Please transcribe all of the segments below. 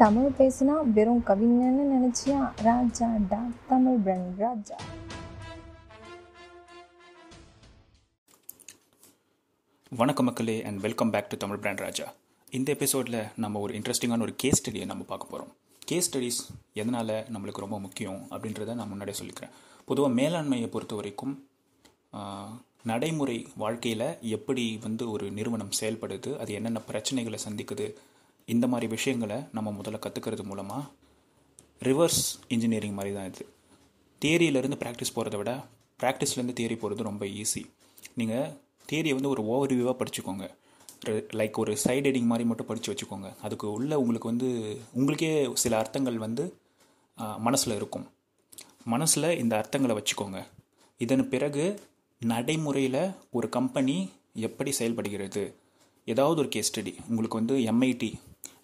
தமிழ் பேசினா வெறும் கவிஞன்னு நினைச்சியா? ராஜா டா தமிழ் பிரன் ராஜா. வணக்கம் மக்களே and welcome back to Tamil brand Raja. இந்த எபிசோடில் நம்ம ஒரு இன்ட்ரெஸ்டிங்கான ஒரு கேஸ் ஸ்டடியை நம்ம பார்க்க போகிறோம் கேஸ் ஸ்டடிஸ் எதனால் நம்மளுக்கு ரொம்ப முக்கியம் அப்படின்றத நான் முன்னாடியே சொல்லிக்கிறேன். பொதுவாக மேலாண்மையை பொறுத்த வரைக்கும் நடைமுறை வாழ்க்கையில் எப்படி வந்து ஒரு நிறுவனம் செயல்படுது அது என்னென்ன பிரச்சனைகளை சந்திக்குது இந்த மாதிரி விஷயங்களை நம்ம முதல்ல கற்றுக்கிறது மூலமாக ரிவர்ஸ் இன்ஜினியரிங் மாதிரி தான் இது. தியரியிலேருந்து ப்ராக்டிஸ் போகிறத விட ப்ராக்டிஸ்லேருந்து தியரி போகிறது ரொம்ப ஈஸி நீங்கள் தியரியை வந்து ஒரு ஓவர் வியூவாக படிச்சுக்கோங்க. லைக் ஒரு சைட் ஹெடிங் மாதிரி மட்டும் படித்து வச்சுக்கோங்க. அதுக்கு உள்ள உங்களுக்கு வந்து உங்களுக்கே சில அர்த்தங்கள் வந்து மனசில் இருக்கும். மனசில் இந்த அர்த்தங்களை வச்சுக்கோங்க. இதன் பிறகு நடைமுறையில் ஒரு கம்பெனி எப்படி செயல்படுகிறது? ஏதாவது ஒரு கேஸ் ஸ்டடி உங்களுக்கு வந்து எம்ஐடி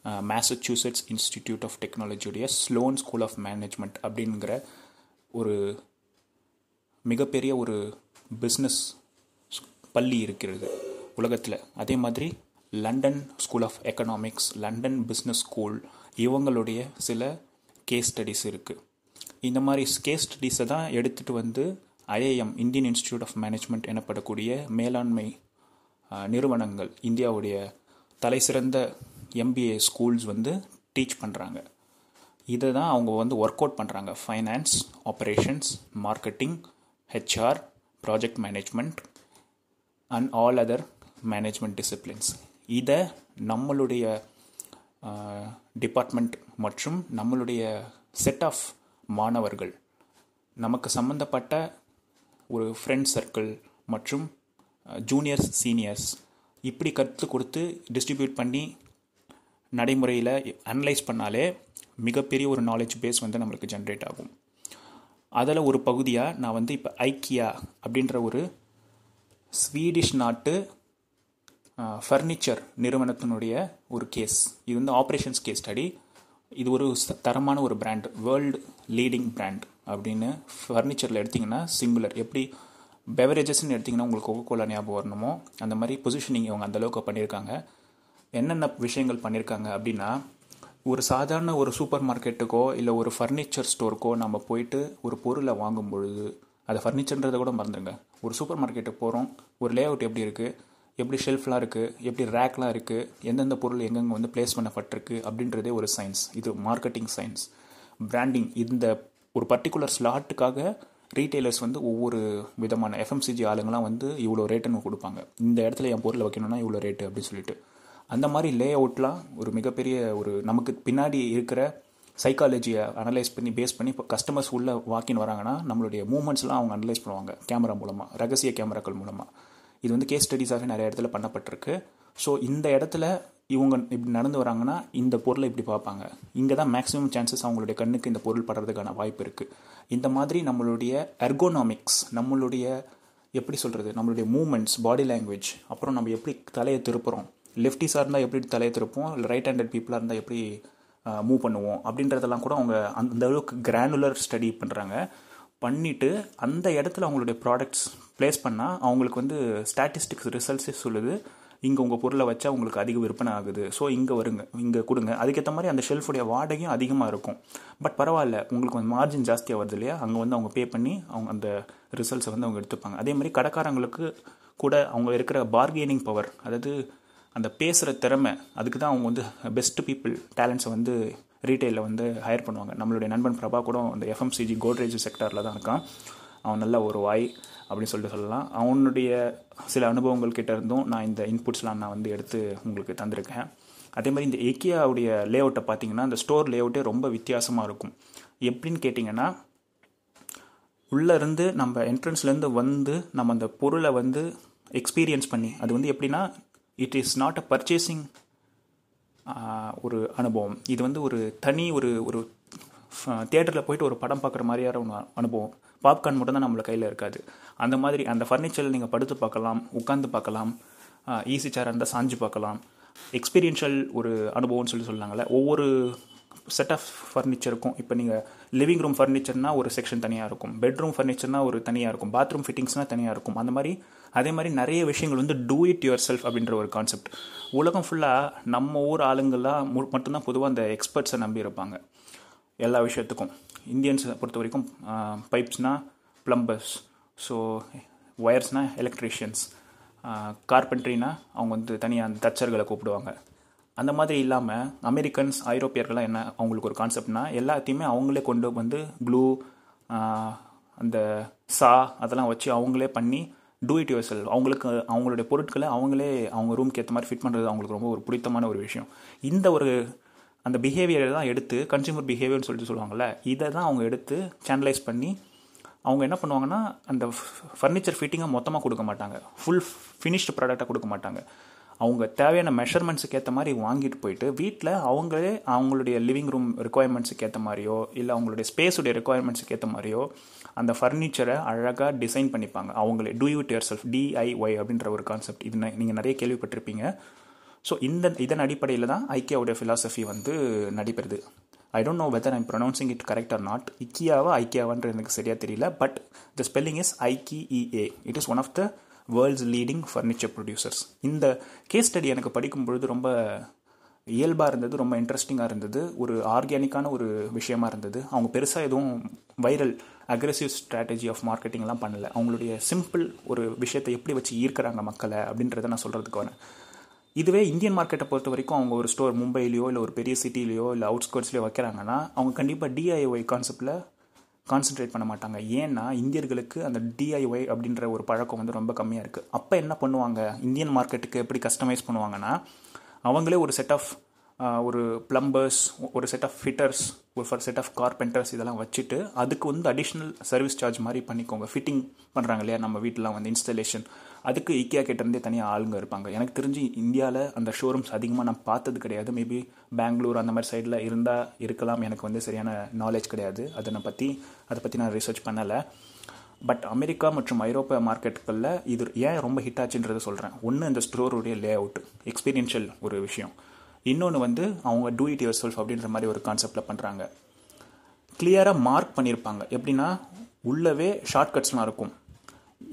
மேசச்சூசெட்ஸ் இன்ஸ்டிடியூட் ஆஃப் டெக்னாலஜியுடைய ஸ்லோன் ஸ்கூல் ஆஃப் மேனேஜ்மெண்ட் அப்படிங்கிற ஒரு மிகப்பெரிய ஒரு பிஸ்னஸ் பள்ளி இருக்கிறது உலகத்தில். அதே மாதிரி London School of Economics London Business School இவங்களுடைய சில கேஸ் ஸ்டடிஸ் இருக்குது இந்த மாதிரி கேஸ் ஸ்டடிஸை தான் எடுத்துகிட்டு வந்து IIM Indian Institute of Management எனப்படக்கூடிய மேலாண்மை நிறுவனங்கள் இந்தியாவுடைய தலைசிறந்த எம்பிஏ ஸ்கூல்ஸ் வந்து டீச் பண்ணுறாங்க இதை தான் அவங்க வந்து ஒர்க் அவுட் பண்ணுறாங்க finance operations marketing HR project management and all other management disciplines இதை நம்மளுடைய டிபார்ட்மெண்ட் மற்றும் நம்மளுடைய செட் ஆஃப் மாணவர்கள் நமக்கு சம்மந்தப்பட்ட ஒரு ஃப்ரெண்ட் சர்க்கிள் மற்றும் ஜூனியர்ஸ் சீனியர்ஸ் இப்படி கற்றுக் கொடுத்து டிஸ்ட்ரிபியூட் பண்ணி நடைமுறையில் அனலைஸ் பண்ணாலே மிகப்பெரிய ஒரு நாலேஜ் பேஸ் வந்து நம்மளுக்கு ஜென்ரேட் ஆகும். அதில் ஒரு பகுதியாக நான் வந்து இப்போ ஐக்கியா அப்படின்ற ஒரு ஸ்வீடிஷ் நாட்டு ஃபர்னிச்சர் நிறுவனத்தினுடைய ஒரு கேஸ் இது வந்து ஆப்ரேஷன்ஸ் கேஸ் ஸ்டடி இது ஒரு தரமான ஒரு பிராண்ட் வேர்ல்டு லீடிங் பிராண்ட் அப்படின்னு ஃபர்னிச்சரில் எடுத்திங்கன்னா சிங்குலர் எப்படி பெவரேஜஸ்ன்னு எடுத்திங்கன்னா உங்களுக்கு கோகோ கோலா ஞாபகம் வரணுமோ அந்த மாதிரி பொசிஷனிங் இவங்க அந்த அளவுக்கு பண்ணியிருக்காங்க. என்னென்ன விஷயங்கள் பண்ணியிருக்காங்க அப்படின்னா ஒரு சாதாரண ஒரு சூப்பர் மார்க்கெட்டுக்கோ இல்லை ஒரு ஃபர்னிச்சர் ஸ்டோருக்கோ நம்ம போயிட்டு ஒரு பொருளை வாங்கும் பொழுது அதை ஃபர்னிச்சர்ன்றதை கூட மறந்துடுங்க. ஒரு சூப்பர் மார்க்கெட்டுக்கு போகிறோம் ஒரு லே அவுட் எப்படி இருக்குது எப்படி ஷெல்ஃப்லாம் இருக்குது எப்படி ரேக்லாம் இருக்குது எந்தெந்த பொருள் எங்கெங்கே வந்து பிளேஸ் பண்ணப்பட்டிருக்கு அப்படின்றதே ஒரு சயின்ஸ் இது மார்க்கெட்டிங் சயின்ஸ் பிராண்டிங் இந்த ஒரு பர்டிகுலர் ஸ்லாட்டுக்காக ரீட்டைலர்ஸ் வந்து ஒவ்வொரு விதமான எஃப்எம்சிஜி ஆளுங்களாம் வந்து இவ்வளோ ரேட்டுன்னு கொடுப்பாங்க. இந்த இடத்துல என் பொருளை வைக்கணும்னா இவ்வளோ ரேட்டு அப்படின்னு சொல்லிட்டு. அந்த மாதிரி லே அவுட்லாம் ஒரு மிகப்பெரிய ஒரு நமக்கு பின்னாடி இருக்கிற சைக்காலஜியை அனலைஸ் பண்ணி பேஸ் பண்ணி இப்போ கஸ்டமர்ஸ் உள்ளே வாக்கின் வராங்கன்னா நம்மளுடைய மூமெண்ட்ஸ்லாம் அவங்க அனலைஸ் பண்ணுவாங்க. கேமரா மூலமாக ரகசிய கேமராக்கள் மூலமாக இது வந்து கேஸ் ஸ்டடிஸாகவே நிறைய இடத்துல பண்ணப்பட்டிருக்கு. ஸோ இந்த இடத்துல இவங்க இப்படி நடந்து வராங்கன்னா இந்த பொருளை இப்படி பார்ப்பாங்க. இங்கே தான் மேக்ஸிமம் சான்சஸ் அவங்களுடைய கண்ணுக்கு இந்த பொருள் படுறதுக்கான வாய்ப்பு இருக்குது இந்த மாதிரி நம்மளுடைய எர்கோனாமிக்ஸ் நம்மளுடைய எப்படி சொல்கிறது நம்மளுடைய மூமெண்ட்ஸ் பாடி லாங்குவேஜ் அப்புறம் நம்ம எப்படி தலையை திருப்புறோம் லெஃப்டிஸாக இருந்தால் எப்படி தலையை திருப்போம் இல்லை ரைட் ஹேண்டட் பீப்புளாக இருந்தால் எப்படி மூவ் பண்ணுவோம்? அப்படின்றதெல்லாம் கூட அவங்க அந்த அளவுக்கு கிரானுலர் ஸ்டடி பண்ணுறாங்க பண்ணிட்டு அந்த இடத்துல அவங்களுடைய ப்ராடக்ட்ஸ் ப்ளேஸ் பண்ணால் அவங்களுக்கு வந்து ஸ்டாட்டிஸ்டிக்ஸ் ரிசல்ட்ஸே சொல்லுது. இங்கே உங்கள் பொருளை வச்சா உங்களுக்கு அதிக விற்பனை ஆகுது. ஸோ இங்கே வருங்க இங்கே கொடுங்க. அதுக்கேற்ற மாதிரி அந்த ஷெல்ஃபுடைய வாடகையும் அதிகமாக இருக்கும். பட் பரவாயில்ல உங்களுக்கு வந்து மார்ஜின் ஜாஸ்தியாக வருது இல்லையா? அங்கே வந்து அவங்க பே பண்ணி அவங்க அந்த ரிசல்ட்ஸை வந்து அவங்க எடுத்துப்பாங்க. அதே மாதிரி கடைக்காரங்களுக்கு கூட அவங்க இருக்கிற பார்கெனிங் பவர் அதாவது அந்த பேசுகிற திறமை அதுக்கு தான் அவங்க வந்து பெஸ்ட் பீப்புள் டேலண்ட்ஸை வந்து ரீட்டைலில் வந்து ஹையர் பண்ணுவாங்க. நம்மளுடைய நண்பன் பிரபா கூட அந்த எஃப்எம்சிஜி கோட்ரேஜ் செக்டாரில் தான் இருக்கான். அவன் நல்ல ஒரு வாய் அப்படின்னு சொல்லிட்டு சொல்லலாம். அவனுடைய சில அனுபவங்கள் கிட்ட இருந்தும் நான் இந்த இன்புட்ஸ்லாம் நான் வந்து எடுத்து உங்களுக்கு தந்திருக்கேன். அதே மாதிரி இந்த எக்கியாவுடைய லே அவுட்டை பார்த்தீங்கன்னா அந்த ஸ்டோர் லே அவுட்டே ரொம்ப வித்தியாசமாக இருக்கும். எப்படின்னு கேட்டிங்கன்னா உள்ளே இருந்து நம்ம என்ட்ரன்ஸ்லேருந்து வந்து நம்ம அந்த பொருளை வந்து எக்ஸ்பீரியன்ஸ் பண்ணி அது வந்து எப்படின்னா it is not a purchasing ஒரு அனுபவம். இது வந்து ஒரு தனி ஒரு ஒரு தியேட்டரில் போயிட்டு ஒரு படம் பார்க்குற மாதிரியான ஒரு அனுபவம். பாப்கார்ன் மட்டும் தான் நம்மள கையில் இருக்காது. அந்த மாதிரி அந்த ஃபர்னிச்சரில் நீங்கள் படுத்து பார்க்கலாம் உட்காந்து பார்க்கலாம் ஈஸி சேராக இருந்தால் சாஞ்சு பார்க்கலாம். எக்ஸ்பீரியன்ஷியல் ஒரு அனுபவம்னு சொல்லி சொல்லாங்கள்ல ஒவ்வொரு செட் ஆஃப் ஃபர்னிச்சருக்கும் இப்போ நீங்கள் லிவிங் ரூம் ஃபர்னிச்சர்னா ஒரு செக்ஷன் தனியாக இருக்கும். பெட்ரூம் ஃபர்னிச்சர்னா ஒரு தனியாக இருக்கும். பாத்ரூம் ஃபிட்டிங்ஸ்னால் தனியாக இருக்கும். அந்த மாதிரி அதே மாதிரி நிறைய விஷயங்கள் வந்து டூ இட் யுவர் செல்ஃப் அப்படின்ற ஒரு கான்செப்ட் உலகம் ஃபுல்லாக நம்ம ஊர் ஆளுங்கள்லாம் மு- மட்டும்தான் பொதுவாக அந்த எக்ஸ்பர்ட்ஸை நம்பி இருப்பாங்க. எல்லா விஷயத்துக்கும். இந்தியன்ஸை பொறுத்த வரைக்கும் பைப்ஸ்னால் ப்ளம்பர்ஸ் ஸோ ஒயர்ஸ்னால் எலக்ட்ரீஷியன்ஸ் கார்பென்ட்ரினா அவங்க வந்து தனியாக அந்த தச்சர்களை கூப்பிடுவாங்க. அந்த மாதிரி இல்லாமல் அமெரிக்கன்ஸ் ஐரோப்பியர்கள்லாம் என்ன அவங்களுக்கு ஒரு கான்செப்ட்னா எல்லாத்தையுமே அவங்களே கொண்டு வந்து க்ளூ அந்த சா அதெல்லாம் வச்சு அவங்களே பண்ணி டூ இட் யுவர் செல் அவங்களுக்கு அவங்களுடைய பொருட்களை அவங்களே அவங்க ரூம்க்கு ஏற்ற மாதிரி ஃபிட் பண்ணுறது அவங்களுக்கு ரொம்ப ஒரு பிடித்தமான ஒரு விஷயம். இந்த ஒரு அந்த பிஹேவியரை தான் எடுத்து கன்சியூமர் பிஹேவியர்னு சொல்லிட்டு சொல்லுவாங்கல்ல இதை தான் அவங்க எடுத்து சேனலைஸ் பண்ணி அவங்க என்ன பண்ணுவாங்கன்னா அந்த ஃபர்னிச்சர் ஃபிட்டிங்கை மொத்தமாக கொடுக்க மாட்டாங்க. ஃபுல் ஃபினிஷ்டு ப்ராடக்டாக கொடுக்க மாட்டாங்க. அவங்க தேவையான மெஷர்மெண்ட்ஸுக்கு ஏற்ற மாதிரி வாங்கிட்டு போயிட்டு வீட்டில் அவங்களே அவங்களுடைய லிவிங் ரூம் ரெக்குவயர்மெண்ட்ஸுக்கு ஏற்ற மாதிரியோ இல்லை அவங்களுடைய ஸ்பேஸுடைய ரெக்குவயர்மெண்ட்ஸுக்கு ஏற்ற மாதிரியோ அந்த ஃபர்னிச்சரை அழகாக டிசைன் பண்ணிப்பாங்க. அவங்களே do it yourself DIY அப்படின்ற ஒரு கான்செப்ட் இது நீங்கள் நிறைய கேள்விப்பட்டிருப்பீங்க. ஸோ இந்த இதன் அடிப்படையில் தான் ஐக்கியாவுடைய ஃபிலாசபி வந்து நடைபெறுது. I don't know whether I'm pronouncing it correct or not இக்கியாவா ஐக்கியாவான்றது எனக்கு சரியாக தெரியல. But the spelling is IKEA it is one of the world's leading furniture producers இந்த கேஸ் ஸ்டடி எனக்கு படிக்கும் பொழுது ரொம்ப இயல்பாக இருந்தது ரொம்ப இன்ட்ரெஸ்டிங்காக இருந்தது. ஒரு ஆர்கானிக்கான ஒரு விஷயமா இருந்தது. அவங்க பெருசாக எதுவும் வைரல் அக்ரெசிவ் ஸ்ட்ராட்டஜி ஆஃப் மார்க்கெட்டிங்லாம் பண்ணல. அவங்களுடைய சிம்பிள் ஒரு விஷயத்தை எப்படி வச்சு ஈர்க்கிறாங்க மக்களை அப்படின்றத நான் சொல்கிறதுக்கு வரேன். இதுவே இந்தியன் மார்க்கெட்டை பொறுத்த வரைக்கும் அவங்க ஒரு ஸ்டோர் மும்பையிலையோ இல்லை ஒரு பெரிய சிட்டிலேயோ இல்லை அவுட்ஸ்கர்ட்ஸ்லையோ வைக்கிறாங்கன்னா அவங்க கண்டிப்பாக டிஐஒய் கான்செப்டில் கான்சென்ட்ரேட் பண்ண மாட்டாங்க. ஏன்னா இந்தியர்களுக்கு அந்த டிஐஒய் அப்படின்ற ஒரு பழக்கம் வந்து ரொம்ப கம்மியாக இருக்குது அப்போ என்ன பண்ணுவாங்க? இந்தியன் மார்க்கெட்டுக்கு எப்படி கஸ்டமைஸ் பண்ணுவாங்கன்னா அவங்களே ஒரு செட் ஆஃப் ஒரு பிளம்பர்ஸ் ஒரு செட் ஆஃப் ஃபிட்டர்ஸ் ஒரு செட் ஆஃப் கார்பெண்டர்ஸ் இதெல்லாம் வச்சுட்டு அதுக்கு வந்து அடிஷ்னல் சர்வீஸ் சார்ஜ் மாதிரி பண்ணிக்கோங்க. ஃபிட்டிங் பண்ணுறாங்க இல்லையா நம்ம வீட்டிலாம் வந்து இன்ஸ்டலேஷன் அதுக்கு ஈக்கியா கிட்டேருந்தே தனியாக ஆளுங்க இருப்பாங்க. எனக்கு தெரிஞ்சு இந்தியாவில் அந்த ஷோரூம்ஸ் அதிகமாக நான் பார்த்தது கிடையாது. மேபி பெங்களூர் அந்த மாதிரி சைடில் இருந்தால் இருக்கலாம். எனக்கு வந்து சரியான நாலேஜ் கிடையாது. அதை பற்றி அதை பற்றி நான் ரிசர்ச் பண்ணலை. பட் அமெரிக்கா மற்றும் ஐரோப்பா மார்க்கெட்டுகளில் இது ஏன் ரொம்ப ஹிட் ஆச்சுன்றதை சொல்கிறேன் ஒன்று அந்த ஸ்டோருடைய லே அவுட் எக்ஸ்பீரியன்ஷியல் ஒரு விஷயம். இன்னொன்று வந்து அவங்க டூ இட் யுவர் செல்ஃப் அப்படின்ற மாதிரி ஒரு கான்செப்டில் பண்ணுறாங்க கிளியராக மார்க் பண்ணியிருப்பாங்க எப்படின்னா உள்ளவே ஷார்ட்கட்ஸ்லாம் இருக்கும்.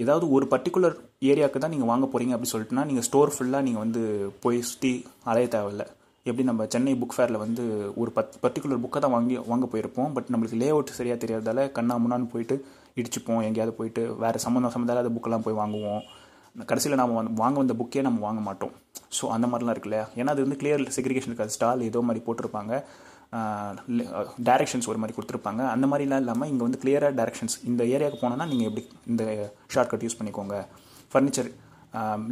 ஏதாவது ஒரு பர்டிகுலர் ஏரியாவுக்கு தான் நீங்கள் வாங்க போகிறீங்க அப்படி சொல்லிட்டுனா நீங்கள் ஸ்டோர் ஃபுல்லாக நீங்கள் வந்து போய் சுற்றி அலைய தேவையில்ல. எப்படி நம்ம சென்னை புக் ஃபேரில் வந்து ஒரு பத் பர்டிகுலர் புக்கை தான் வாங்கி வாங்க போயிருப்போம். பட் நம்மளுக்கு லே அவுட் சரியாக தெரியாததால் கண்ணா முன்னான்னு போயிட்டு இடிச்சுப்போம். எங்கேயாவது போயிட்டு வேறு சம்மந்தம் சம்மந்தம் இல்லாத புக்கெல்லாம் போய் வாங்குவோம். கடைசியில் நம்ம வந்து வாங்க வந்த புக்கே நம்ம வாங்க மாட்டோம். ஸோ அந்த மாதிரிலாம் இருக்குல்ல ஏன்னா அது வந்து கிளியர் செக்ரிகேஷன் இருக்காது ஸ்டால் ஏதோ மாதிரி போட்டிருப்பாங்க. டேரெக்ஷன்ஸ் ஒரு மாதிரி கொடுத்துருப்பாங்க. அந்த மாதிரிலாம் இல்லாமல் இங்கே வந்து கிளியராக டேரக்ஷன்ஸ் இந்த ஏரியாவுக்கு போனோன்னா நீங்கள் எப்படி இந்த ஷார்ட்கட் யூஸ் பண்ணிக்கோங்க. ஃபர்னிச்சர்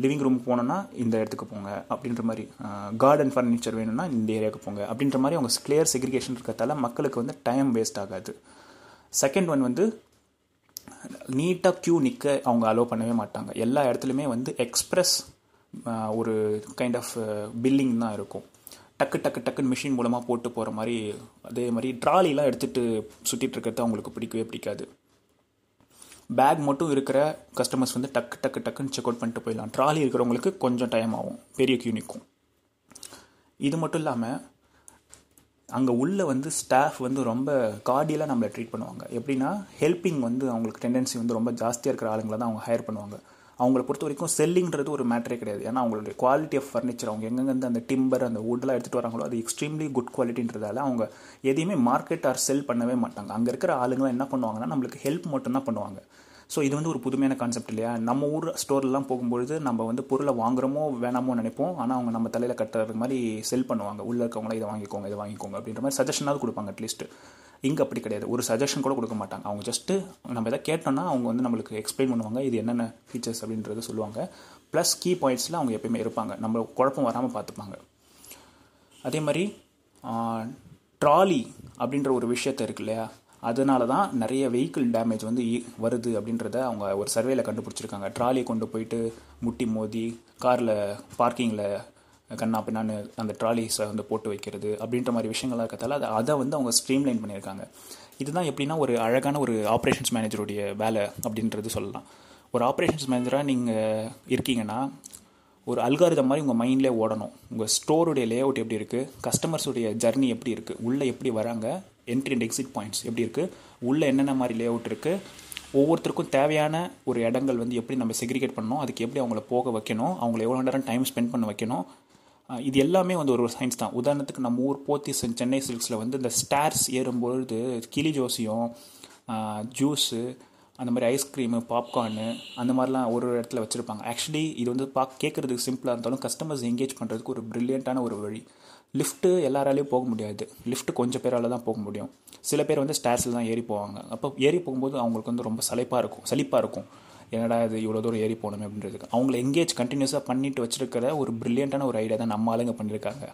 லிவிங் ரூம் போனோன்னா இந்த இடத்துக்கு போங்க. அப்படின்ற மாதிரி uh, கார்டன் ஃபர்னிச்சர் வேணும்னா இந்த ஏரியாவுக்கு போங்க. அப்படின்ற மாதிரி அவங்க கிளியர் செக்ரிகேஷன் இருக்கிறதால மக்களுக்கு வந்து டைம் வேஸ்ட் ஆகாது. செகண்ட் ஒன் வந்து நீட்டாக க்யூ நிற்க அவங்க அலோவ் பண்ணவே மாட்டாங்க. எல்லா இடத்துலையுமே வந்து எக்ஸ்ப்ரெஸ் uh, ஒரு கைண்ட் ஆஃப் பில்லிங் தான் இருக்கும். டக்கு டக்கு டக்குன்னு மிஷின் மூலமாக போட்டு போகிற மாதிரி அதே மாதிரி ட்ராலிலாம் எடுத்துகிட்டு சுற்றிட்டு இருக்கிறது அவங்களுக்கு பிடிக்கவே பிடிக்காது. பேக் மட்டும் இருக்கிற கஸ்டமர்ஸ் வந்து டக்கு டக்கு டக்குன்னு செக் அவுட் பண்ணிட்டு போயிடலாம். ட்ராலி இருக்கிறவங்களுக்கு கொஞ்சம் டைம் ஆகும். பெரிய கியூ நிற்கும். இது மட்டும் இல்லாமல் அங்கே உள்ள வந்து ஸ்டாஃப் வந்து ரொம்ப கார்டியலாக நம்மளை ட்ரீட் பண்ணுவாங்க. எப்படின்னா ஹெல்ப்பிங் வந்து அவங்களுக்கு டெண்டன்சி வந்து ரொம்ப ஜாஸ்தியாக இருக்கிற ஆளுங்களை தான் அவங்க ஹையர் பண்ணுவாங்க. அவங்கள பொறுத்த வரைக்கும் செல்லிங்கிறது ஒரு மேட்டரே கிடையாது. ஏன்னா அவங்களுடைய குவாலிட்டி ஆஃப் ஃபர்னிச்சர் அவங்க எங்கெங்கேருந்து அந்த டிம்பர் அந்த வுட்லாம் எடுத்துகிட்டு வராங்களோ அது எக்ஸ்ட்ரீம்லி குட் குவாலிட்டின்றதால அவங்க எதையுமே மார்க்கெட் ஆர் செல் பண்ணவே மாட்டாங்க. அங்கே இருக்கிற ஆளுங்களாம் என்ன பண்ணுவாங்கன்னா நம்மளுக்கு ஹெல்ப் மட்டும்தான் பண்ணுவாங்க. ஸோ இது வந்து ஒரு புதுமையான கான்செப்ட் இல்லையா? நம்ம ஊர் ஸ்டோர்லாம் போகும்பொழுது நம்ம வந்து பொருளை வாங்குறோமோ வேணாமோ நினைப்போம். ஆனால் அவங்க நம்ம தலையில் கட்டுறது மாதிரி செல் பண்ணுவாங்க. உள்ளே இருக்கவங்கள இதை வாங்கிக்கோங்க இதை வாங்கிக்கோங்க அப்படின்ற மாதிரி சஜஷனாவது கொடுப்பாங்க அட்லீஸ்ட் இங்கே அப்படி கிடையாது. ஒரு சஜஷன் கூட கொடுக்க மாட்டாங்க. அவங்க ஜஸ்ட்டு நம்ம எதாவது கேட்டோம்னா அவங்க வந்து நம்மளுக்கு எக்ஸ்பிளைன் பண்ணுவாங்க. இது என்னென்ன ஃபீச்சர்ஸ் அப்படின்றத சொல்லுவாங்க. ப்ளஸ் கீ பாயிண்ட்ஸில் அவங்க எப்பயுமே இருப்பாங்க. நம்ம குழப்பம் வராமல் பார்த்துப்பாங்க. அதே மாதிரி ட்ராலி அப்படின்ற ஒரு விஷயத்த இருக்கு இல்லையா? அதனால தான் நிறைய வெஹிக்கிள் டேமேஜ் வந்து வருது அப்படின்றத அவங்க ஒரு சர்வேல கண்டுபிடிச்சிருக்காங்க. ட்ராலியை கொண்டு போயிட்டு முட்டி மோதி காரில் பார்க்கிங்கில் கண்ணா பின்னான்னு அந்த ட்ராலிஸை வந்து போட்டு வைக்கிறது அப்படின்ற மாதிரி விஷயங்களாக இருக்கிறதால அதை அதை வந்து அவங்க ஸ்ட்ரீம்லைன் பண்ணியிருக்காங்க. இதுதான் எப்படின்னா ஒரு அழகான ஒரு ஆப்ரேஷன்ஸ் மேனேஜருடைய வேலை அப்படின்றது சொல்லலாம். ஒரு ஆப்ரேஷன்ஸ் மேனேஜராக நீங்கள் இருக்கீங்கன்னா ஒரு அல்காரிதம் மாதிரி உங்கள் மைண்ட்லேயே ஓடணும். உங்கள் ஸ்டோருடைய லே அவுட் எப்படி இருக்குது கஸ்டமர்ஸுடைய ஜர்னி எப்படி இருக்குது உள்ளே எப்படி வராங்க? என்ட்ரி அண்ட் எக்ஸிட் பாயிண்ட்ஸ் எப்படி இருக்குது உள்ளே என்னென்ன மாதிரி லே அவுட் இருக்குது ஒவ்வொருத்தருக்கும் தேவையான ஒரு இடங்கள் வந்து எப்படி நம்ம செக்ரிகேட் பண்ணணும்? அதுக்கு எப்படி அவங்கள போக வைக்கணும்? அவங்கள எவ்வளோ நேரம் டைம் ஸ்பெண்ட் பண்ண வைக்கணும்? இது எல்லாமே வந்து ஒரு சயின்ஸ் தான். உதாரணத்துக்கு நம்ம ஊர் போத்தீஸ் சென்னை சில்க்ஸில் வந்து இந்த ஸ்டார்ஸ் ஏறும்பொழுது கிளி ஜோசியம் ஜூஸு அந்த மாதிரி ஐஸ்கிரீமு பாப்கார்னு அந்த மாதிரிலாம் ஒரு ஒரு இடத்துல வச்சுருப்பாங்க. ஆக்சுவலி இது வந்து பார்க்க கேட்குறதுக்கு சிம்பிளாக இருந்தாலும் கஸ்டமர்ஸ் எங்கேஜ் பண்ணுறதுக்கு ஒரு ப்ரில்லியண்ட்டான ஒரு வழி. லிஃப்ட்டு எல்லாராலையும் போக முடியாது. லிஃப்ட்டு கொஞ்சம் பேரால தான் போக முடியும். சில பேர் வந்து ஸ்டார்ஸில் தான் ஏறி போவாங்க. அப்போ ஏறி போகும்போது அவங்களுக்கு வந்து ரொம்ப சலைப்பாக இருக்கும். சலிப்பாக இருக்கும். என்னடா இது இவ்வளோ தூரம் ஏறி போகணுமே அப்படின்றதுக்கு. அவங்கள எங்கேஜ் கண்டினியூஸாக பண்ணிட்டு வச்சிருக்கிற ஒரு ப்ரில்லியண்ட்டான ஒரு ஐடியா தான் நம்ம ஆளுங்க பண்ணியிருக்காங்க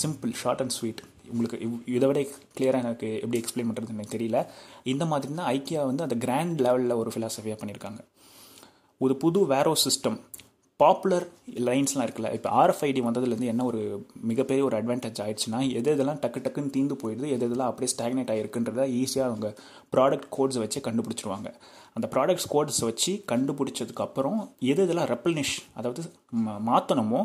சிம்பிள் ஷார்ட் அண்ட் ஸ்வீட் உங்களுக்கு இவ்- இதை விட கிளியராக எனக்கு எப்படி எக்ஸ்பிளைன் பண்ணுறது எனக்கு தெரியல. இந்த மாதிரி தான் ஐக்கியா வந்து அந்த கிராண்ட் லெவலில் ஒரு ஃபிலாசபியாக பண்ணியிருக்காங்க ஒரு புது வேரோ சிஸ்டம் பாப்புலர் லைன்ஸ்லாம் இருக்குல்ல. இப்போ ஆர்எஃப்ஐடி வந்ததுலேருந்து என்ன ஒரு மிகப்பெரிய ஒரு அட்வான்டேஜ் ஆயிடுச்சுன்னா எது இதெல்லாம் டக்கு டக்குன்னு தீந்து போயிடுது எது இதெல்லாம் அப்படியே ஸ்டாக்னேட் ஆகிருக்குன்றத ஈஸியாக அவங்க ப்ராடக்ட் கோட்ஸை வச்சு கண்டுபிடிச்சிருவாங்க. அந்த ப்ராடக்ட்ஸ் கோட்ஸ் வச்சு கண்டுபிடிச்சதுக்கு அப்புறம் எது இதெல்லாம் ரெப்ளனிஷ் அதாவது மாற்றணுமோ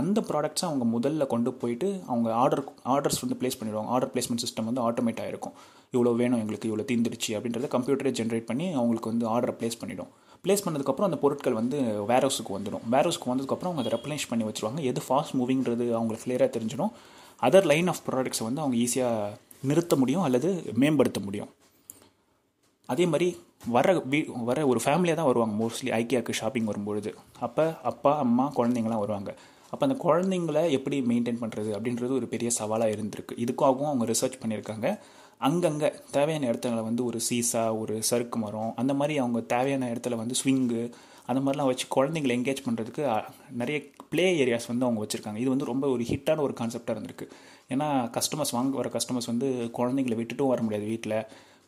அந்த ப்ராடக்ட்ஸை அவங்க முதல்ல கொண்டு போயிட்டு அவங்க ஆர்டர் ஆர்டர்ஸ் வந்து ப்ளேஸ் பண்ணிடுவாங்க. ஆர்டர் பிளேஸ்மெண்ட் சிஸ்டம் வந்து ஆட்டோமேட் ஆகிருக்கும் இவ்வளோ வேணும் எங்களுக்கு இவ்வளோ தீந்துடுச்சு அப்படின்றத கம்ப்யூட்டரே ஜென்ரேட் பண்ணி அவங்களுக்கு வந்து ஆர்டரை ப்ளேஸ் பண்ணிவிடும் ப்ளேஸ் பண்ணதுக்கப்புறம் அந்த பொருட்கள் வந்து வேரோஸுக்கு வந்துடும். வேரோஸுக்கு வந்ததுக்கப்புறம் அவங்க அதை ரெப்ளனிஷ் பண்ணி வச்சுருவாங்க. எது ஃபாஸ்ட் மூவிங்கிறது அவங்களுக்கு கிளியராக தெரிஞ்சிடும். அதர் லைன் ஆஃப் ப்ராடக்ட்ஸை வந்து அவங்க ஈஸியாக நிறுத்த முடியும் அல்லது மேம்படுத்த முடியும். அதே மாதிரி வர வீ வர ஒரு ஃபேமிலியாக தான் வருவாங்க. மோஸ்ட்லி ஐக்கியாவுக்கு ஷாப்பிங் வரும்பொழுது. அப்போ அப்பா அம்மா குழந்தைங்களாம் வருவாங்க. அப்போ அந்த குழந்தைங்கள எப்படி மெயின்டைன் பண்ணுறது அப்படின்றது ஒரு பெரிய சவாலாக இருந்திருக்கு. இதுக்காகவும் அவங்க ரிசர்ச் பண்ணியிருக்காங்க. அங்கங்கே தேவையான இடத்துல வந்து ஒரு சீசா ஒரு சறுக்கு மரம் அந்த மாதிரி அவங்க தேவையான இடத்துல வந்து ஸ்விங்கு அந்த மாதிரிலாம் வச்சு குழந்தைங்களை என்கேஜ் பண்ணுறதுக்கு நிறைய ப்ளே ஏரியாஸ் வந்து அவங்க வச்சுருக்காங்க. இது வந்து ரொம்ப ஒரு ஹிட்டான ஒரு கான்செப்டாக இருந்திருக்கு. ஏன்னா கஸ்டமர்ஸ் வாங்க வர கஸ்டமர்ஸ் வந்து குழந்தைங்களை விட்டுட்டும் வர முடியாது வீட்டில்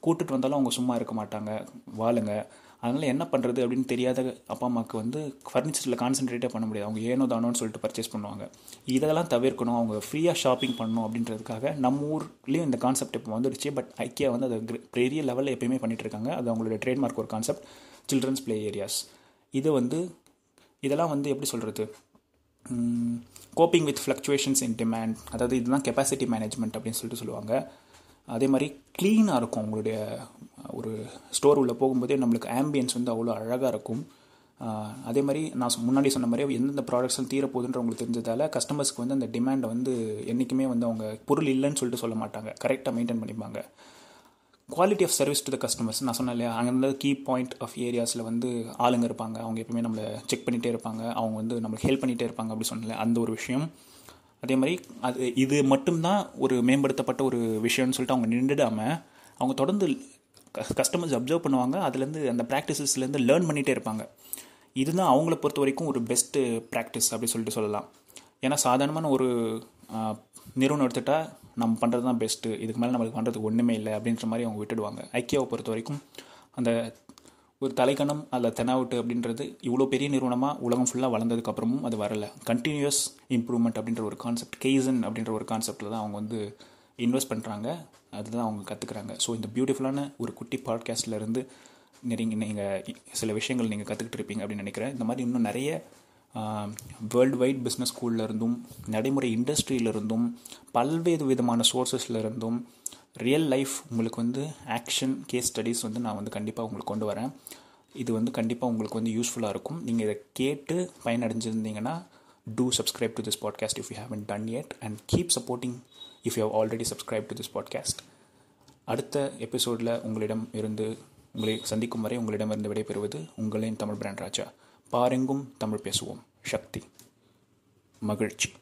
கூட்டுட்டு வந்தாலும் அவங்க சும்மா இருக்க மாட்டாங்க. வாழுங்க. அதனால் என்ன பண்ணுறது அப்படின்னு தெரியாத அப்பா அம்மாவுக்கு வந்து ஃபர்னிச்சரில் கான்சென்ட்ரேட்டே பண்ண முடியாது. அவங்க ஏனோ தானோன்னு சொல்லிட்டு பர்ச்சேஸ் பண்ணுவாங்க. இதெல்லாம் தவிர்க்கணும். அவங்க ஃப்ரீயாக ஷாப்பிங் பண்ணணும் அப்படின்றதுக்காக நம்ம ஊர்லேயும் இந்த கான்செப்ட் இப்போ வந்துடுச்சு. பட் ஐக்கியா வந்து அதை பெரிய லெவலில் எப்பயுமே பண்ணிட்டு இருக்காங்க. அது அவங்களோட ட்ரேட்மார்க் ஒரு கான்செப்ட் சில்ட்ரன்ஸ் ப்ளே ஏரியாஸ் இது வந்து இதெல்லாம் வந்து எப்படி சொல்கிறது coping with fluctuations in demand அதாவது இதுதான் கெப்பாசிட்டி மேனேஜ்மெண்ட் அப்படின்னு சொல்லிட்டு சொல்லுவாங்க. அதே மாதிரி க்ளீனாக இருக்கும் உங்களுடைய ஒரு ஸ்டோர் உள்ளே போகும்போதே நம்மளுக்கு ஆம்பியன்ஸ் வந்து அவ்வளோ அழகாக இருக்கும். அதே மாதிரி நான் சொ- முன்னாடி சொன்ன மாதிரி எந்தெந்த ப்ராடக்ட்ஸ்லாம் தீரப்போகுதுன்ற உங்களுக்கு தெரிஞ்சதால் கஸ்டமர்ஸ்க்கு வந்து அந்த டிமாண்டை வந்து என்றைக்குமே வந்து அவங்க பொருள் இல்லைன்னு சொல்லிட்டு சொல்ல மாட்டாங்க. கரெக்டாக மெயின்டைன் பண்ணிப்பாங்க. Quality of service to the customers நான் சொன்னேன் இல்லையா அங்கே கீ பாயிண்ட் ஆஃப் ஏரியாஸில் வந்து ஆளுங்க இருப்பாங்க. அவங்க எப்பவுமே நம்மளை செக் பண்ணிகிட்டே இருப்பாங்க. அவங்க வந்து நம்மளுக்கு ஹெல்ப் பண்ணிகிட்டே இருப்பாங்க அப்படி சொன்னல அந்த ஒரு விஷயம். அதே மாதிரி அது இது மட்டும்தான் ஒரு மேம்படுத்தப்பட்ட ஒரு விஷயம்னு சொல்லிட்டு அவங்க நின்றுடாமல் அவங்க தொடர்ந்து கஸ்டமர்ஸ் அப்சர்வ் பண்ணுவாங்க. அதுலேருந்து அந்த ப்ராக்டிசஸ்லேருந்து லேர்ன் பண்ணிகிட்டே இருப்பாங்க. இதுதான் அவங்கள பொறுத்த வரைக்கும் ஒரு பெஸ்ட்டு ப்ராக்டிஸ் அப்படி சொல்லிட்டு சொல்லலாம். ஏன்னா சாதாரணமான ஒரு நிறுவனம் எடுத்துட்டால் நம்ம பண்ணுறது தான் பெஸ்ட்டு இதுக்கு மேலே நம்மளுக்கு பண்ணுறதுக்கு ஒன்றுமே இல்லை அப்படின்ற மாதிரி அவங்க விட்டுடுவாங்க. ஐக்கியாவை பொறுத்த வரைக்கும் அந்த ஒரு தலைக்கணம் அதில் தெனாவுட்டு அப்படின்றது இவ்வளோ பெரிய நிறுவனமாக உலகம் ஃபுல்லாக வளர்ந்ததுக்கப்புறமும் அது வரல. கண்டினியூஸ் இம்ப்ரூவ்மெண்ட் அப்படின்ற ஒரு கான்செப்ட் கெய்சன் அப்படின்ற ஒரு கான்செப்டில் தான் அவங்க வந்து இன்வெஸ்ட் பண்ணுறாங்க அதுதான் அவங்க கற்றுக்குறாங்க ஸோ இந்த பியூட்டிஃபுல்லான ஒரு குட்டி பாட்காஸ்ட்லேருந்து நிறைய நீங்கள் சில விஷயங்கள் நீங்கள் கற்றுக்கிட்டு இருப்பீங்க அப்படின்னு நினைக்கிறேன். இந்த மாதிரி இன்னும் நிறைய வேர்ல்டு வைட் பிஸ்னஸ் ஸ்கூல்ல இருந்தும் நடைமுறை இண்டஸ்ட்ரியிலிருந்தும் பல்வேறு விதமான சோர்ஸஸ்லேருந்தும் ரியல் லைஃப் உங்களுக்கு வந்து ஆக்ஷன் கேஸ் ஸ்டடீஸ் வந்து நான் வந்து கண்டிப்பாக உங்களுக்கு கொண்டு வரேன். இது வந்து கண்டிப்பாக உங்களுக்கு வந்து யூஸ்ஃபுல்லாக இருக்கும். நீங்கள் இதை கேட்டு பயனடைஞ்சிருந்தீங்கன்னா do subscribe to this podcast if you haven't done it and keep supporting if you have already subscribe to this podcast அடுத்த எபிசோடில் உங்களிடம் இருந்து உங்களை சந்திக்கும் வரை உங்களிடமிருந்து விடைபெறுவது உங்களின் தமிழ் பிராண்ட் ராஜா பாரெங்கும் தமிழ் பேசுவோம். சக்தி. மகிழ்ச்சி.